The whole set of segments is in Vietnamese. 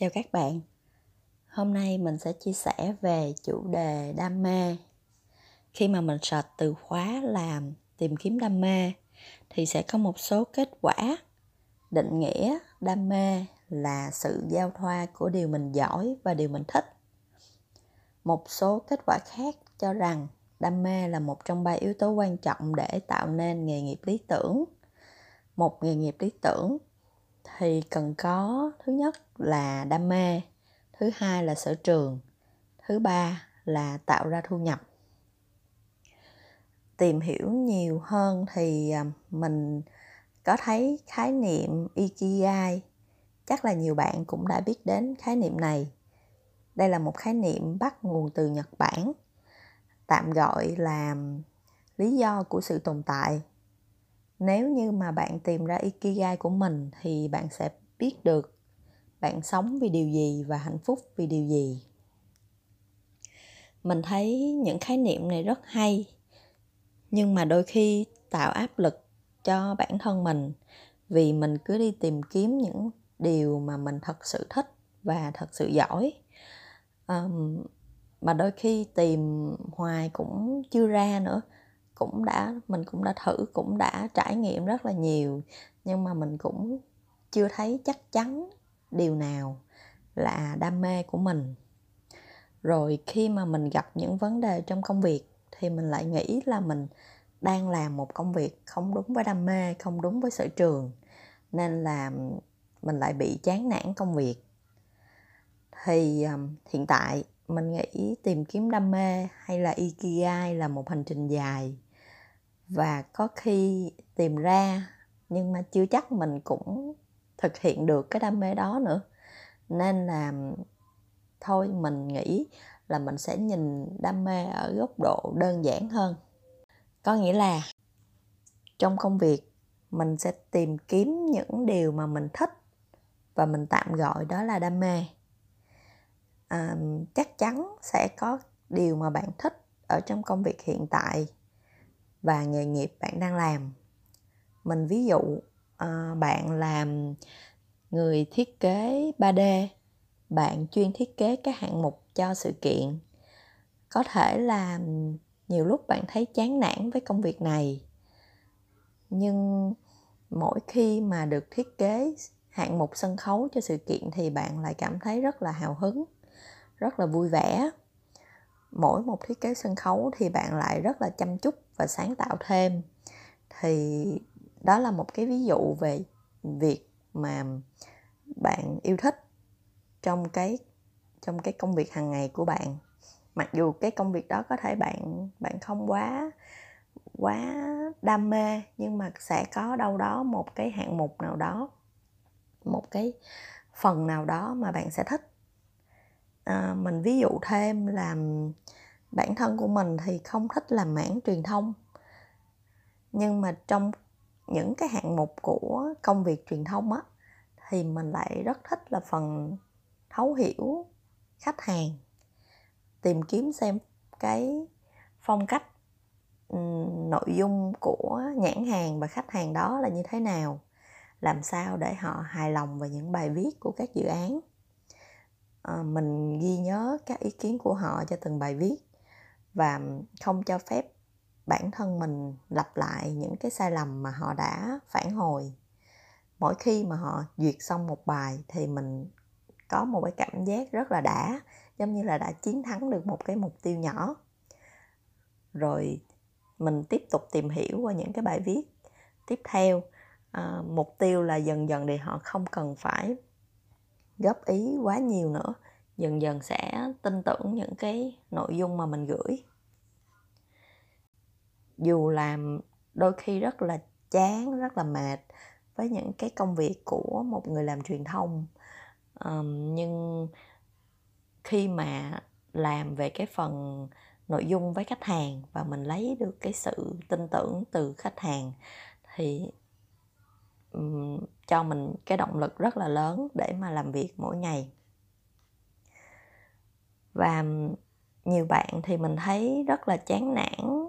Chào các bạn. Hôm nay mình sẽ chia sẻ về chủ đề đam mê. Khi mà mình search từ khóa làm, tìm kiếm đam mê, thì sẽ có một số kết quả định nghĩa đam mê là sự giao thoa của điều mình giỏi và điều mình thích. Một số kết quả khác cho rằng đam mê là một trong ba yếu tố quan trọng để tạo nên nghề nghiệp lý tưởng. Một nghề nghiệp lý tưởng thì cần có, thứ nhất là đam mê, thứ hai là sở trường, thứ ba là tạo ra thu nhập. Tìm hiểu nhiều hơn thì à, mình có thấy khái niệm ikigai. Chắc là nhiều bạn cũng đã biết đến khái niệm này. Đây là một khái niệm bắt nguồn từ nhật bản, tạm gọi là lý do của sự tồn tại nếu như mà bạn tìm ra ikigai của mình thì bạn sẽ biết được bạn sống vì điều gì và hạnh phúc vì điều gì. Mình thấy những khái niệm này rất hay nhưng mà đôi khi tạo áp lực cho bản thân mình vì mình cứ đi tìm kiếm những điều mà mình thật sự thích và thật sự giỏi. Um, mà đôi khi tìm hoài cũng chưa ra nữa cũng đã mình cũng đã thử cũng đã trải nghiệm rất là nhiều. Nhưng mà mình cũng chưa thấy chắc chắn điều nào là đam mê của mình. Rồi khi mà mình gặp những vấn đề trong công việc thì mình lại nghĩ là mình đang làm một công việc không đúng với đam mê không đúng với sở trường nên là mình lại bị chán nản công việc. Thì um, hiện tại mình nghĩ tìm kiếm đam mê hay là ikigai là một hành trình dài và có khi tìm ra nhưng mà chưa chắc mình cũng thực hiện được cái đam mê đó nữa. Nên là thôi mình nghĩ là mình sẽ nhìn đam mê ở góc độ đơn giản hơn. Có nghĩa là trong công việc mình sẽ tìm kiếm những điều mà mình thích và mình tạm gọi đó là đam mê. À, chắc chắn sẽ có điều mà bạn thích ở trong công việc hiện tại và nghề nghiệp bạn đang làm. Mình ví dụ uh, bạn làm người thiết kế 3D bạn chuyên thiết kế các hạng mục cho sự kiện. Có thể là nhiều lúc bạn thấy chán nản với công việc này nhưng mỗi khi mà được thiết kế hạng mục sân khấu cho sự kiện thì bạn lại cảm thấy rất là hào hứng rất là vui vẻ mỗi một thiết kế sân khấu thì bạn lại rất là chăm chút và sáng tạo thêm. Thì đó là một cái ví dụ về việc mà bạn yêu thích trong cái trong cái công việc hàng ngày của bạn. Mặc dù cái công việc đó có thể bạn bạn không quá quá đam mê, nhưng mà sẽ có đâu đó một cái hạng mục nào đó, một cái phần nào đó mà bạn sẽ thích à, mình ví dụ thêm là bản thân của mình thì không thích làm mảng truyền thông. Nhưng mà trong những cái hạng mục của công việc truyền thông á thì mình lại rất thích là phần thấu hiểu khách hàng tìm kiếm xem cái phong cách nội dung của nhãn hàng và khách hàng đó là như thế nào làm sao để họ hài lòng về những bài viết của các dự án à, mình ghi nhớ các ý kiến của họ cho từng bài viết và không cho phép bản thân mình lặp lại những cái sai lầm mà họ đã phản hồi. Mỗi khi mà họ duyệt xong một bài thì mình có một cái cảm giác rất là đã giống như là đã chiến thắng được một cái mục tiêu nhỏ. Rồi mình tiếp tục tìm hiểu qua những cái bài viết tiếp theo. À, mục tiêu là dần dần thì họ không cần phải góp ý quá nhiều nữa dần dần sẽ tin tưởng những cái nội dung mà mình gửi. Dù làm đôi khi rất là chán rất là mệt với những cái công việc của một người làm truyền thông um, nhưng khi mà làm về cái phần nội dung với khách hàng và mình lấy được cái sự tin tưởng từ khách hàng thì um, cho mình cái động lực rất là lớn để mà làm việc mỗi ngày. Và nhiều bạn thì mình thấy rất là chán nản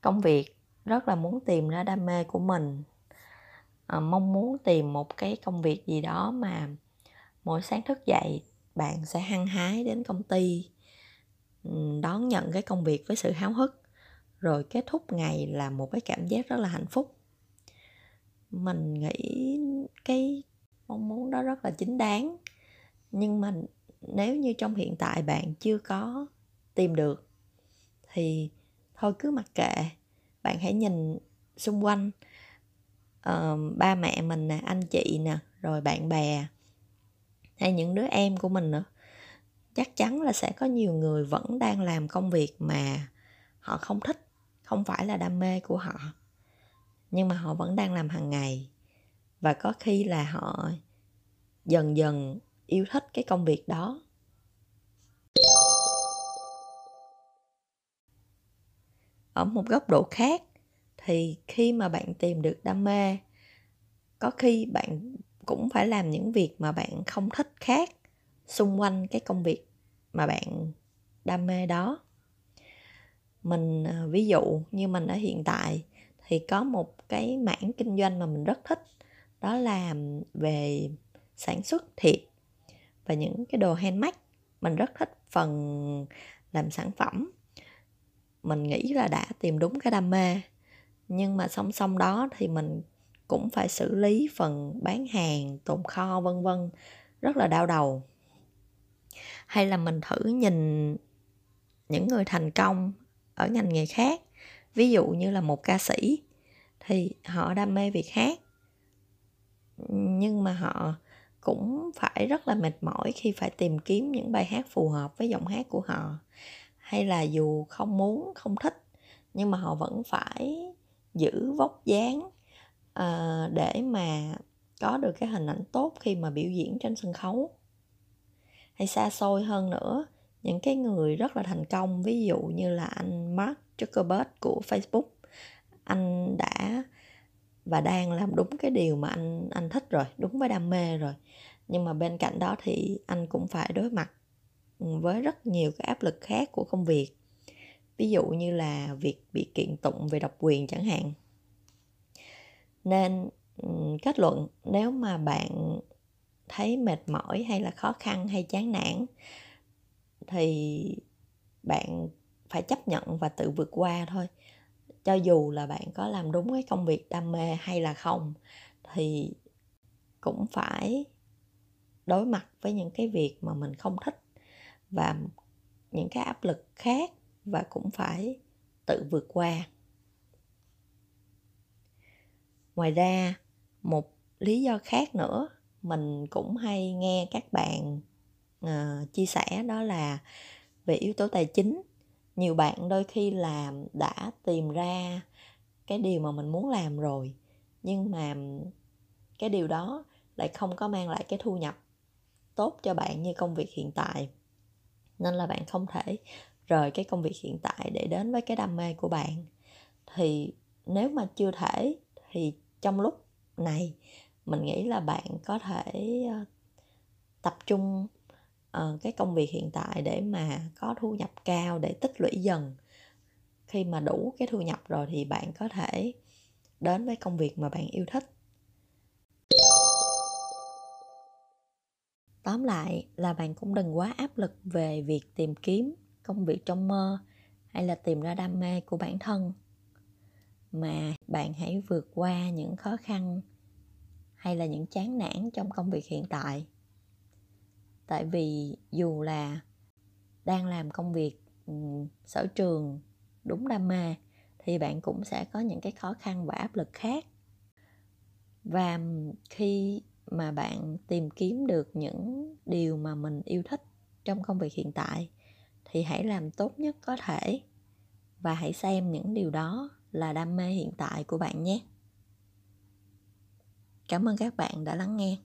công việc rất là muốn tìm ra đam mê của mình. À, mong muốn tìm một cái công việc gì đó mà mỗi sáng thức dậy bạn sẽ hăng hái đến công ty đón nhận cái công việc với sự háo hức rồi kết thúc ngày là một cái cảm giác rất là hạnh phúc mình nghĩ cái mong muốn đó rất là chính đáng. Nhưng mà nếu như trong hiện tại bạn chưa có tìm được thì thôi cứ mặc kệ. Bạn hãy nhìn xung quanh uh, ba mẹ mình nè anh chị nè rồi bạn bè hay những đứa em của mình nữa. Chắc chắn là sẽ có nhiều người vẫn đang làm công việc mà họ không thích không phải là đam mê của họ nhưng mà họ vẫn đang làm hàng ngày. Và có khi là họ dần dần yêu thích cái công việc đó. Ở một góc độ khác, thì khi mà bạn tìm được đam mê, có khi bạn cũng phải làm những việc mà bạn không thích khác xung quanh cái công việc mà bạn đam mê đó. Mình à, ví dụ như mình ở hiện tại thì có một cái mảng kinh doanh mà mình rất thích, đó là về sản xuất thiệt và những cái đồ handmade. Mình rất thích phần làm sản phẩm. Mình nghĩ là đã tìm đúng cái đam mê, nhưng mà song song đó thì mình cũng phải xử lý phần bán hàng, tồn kho, vân vân, rất là đau đầu. Hay là mình thử nhìn những người thành công ở ngành nghề khác ví dụ như là một ca sĩ thì họ đam mê việc hát nhưng mà họ cũng phải rất là mệt mỏi khi phải tìm kiếm những bài hát phù hợp với giọng hát của họ. Hay là dù không muốn không thích nhưng mà họ vẫn phải giữ vóc dáng uh, để mà có được cái hình ảnh tốt khi mà biểu diễn trên sân khấu. Hay xa xôi hơn nữa những cái người rất là thành công ví dụ như là anh Mark Zuckerberg của Facebook. Anh đã và đang làm đúng cái điều mà anh anh thích rồi, đúng với đam mê rồi. Nhưng mà bên cạnh đó thì anh cũng phải đối mặt với rất nhiều cái áp lực khác của công việc. Ví dụ như là việc bị kiện tụng về độc quyền chẳng hạn. Nên kết luận nếu mà bạn thấy mệt mỏi hay là khó khăn hay chán nản thì bạn phải chấp nhận và tự vượt qua thôi. Cho dù là bạn có làm đúng cái công việc đam mê hay là không thì cũng phải đối mặt với những cái việc mà mình không thích và những cái áp lực khác và cũng phải tự vượt qua. Ngoài ra một lý do khác nữa mình cũng hay nghe các bạn uh, chia sẻ đó là về yếu tố tài chính nhiều bạn đôi khi làm đã tìm ra cái điều mà mình muốn làm rồi, nhưng mà cái điều đó lại không có mang lại cái thu nhập tốt cho bạn như công việc hiện tại. Nên là bạn không thể rời cái công việc hiện tại để đến với cái đam mê của bạn. Thì nếu mà chưa thể thì trong lúc này, mình nghĩ là bạn có thể ờ, tập trung uh, cái công việc hiện tại để mà có thu nhập cao để tích lũy dần. Khi mà đủ cái thu nhập rồi thì bạn có thể đến với công việc mà bạn yêu thích. Tóm lại là bạn cũng đừng quá áp lực về việc tìm kiếm công việc trong mơ hay là tìm ra đam mê của bản thân mà bạn hãy vượt qua những khó khăn hay là những chán nản trong công việc hiện tại tại vì dù là đang làm công việc sở trường đúng đam mê, thì bạn cũng sẽ có những cái khó khăn và áp lực khác. Và khi mà bạn tìm kiếm được những điều mà mình yêu thích trong công việc hiện tại, thì hãy làm tốt nhất có thể và hãy xem những điều đó là đam mê hiện tại của bạn nhé. Cảm ơn các bạn đã lắng nghe.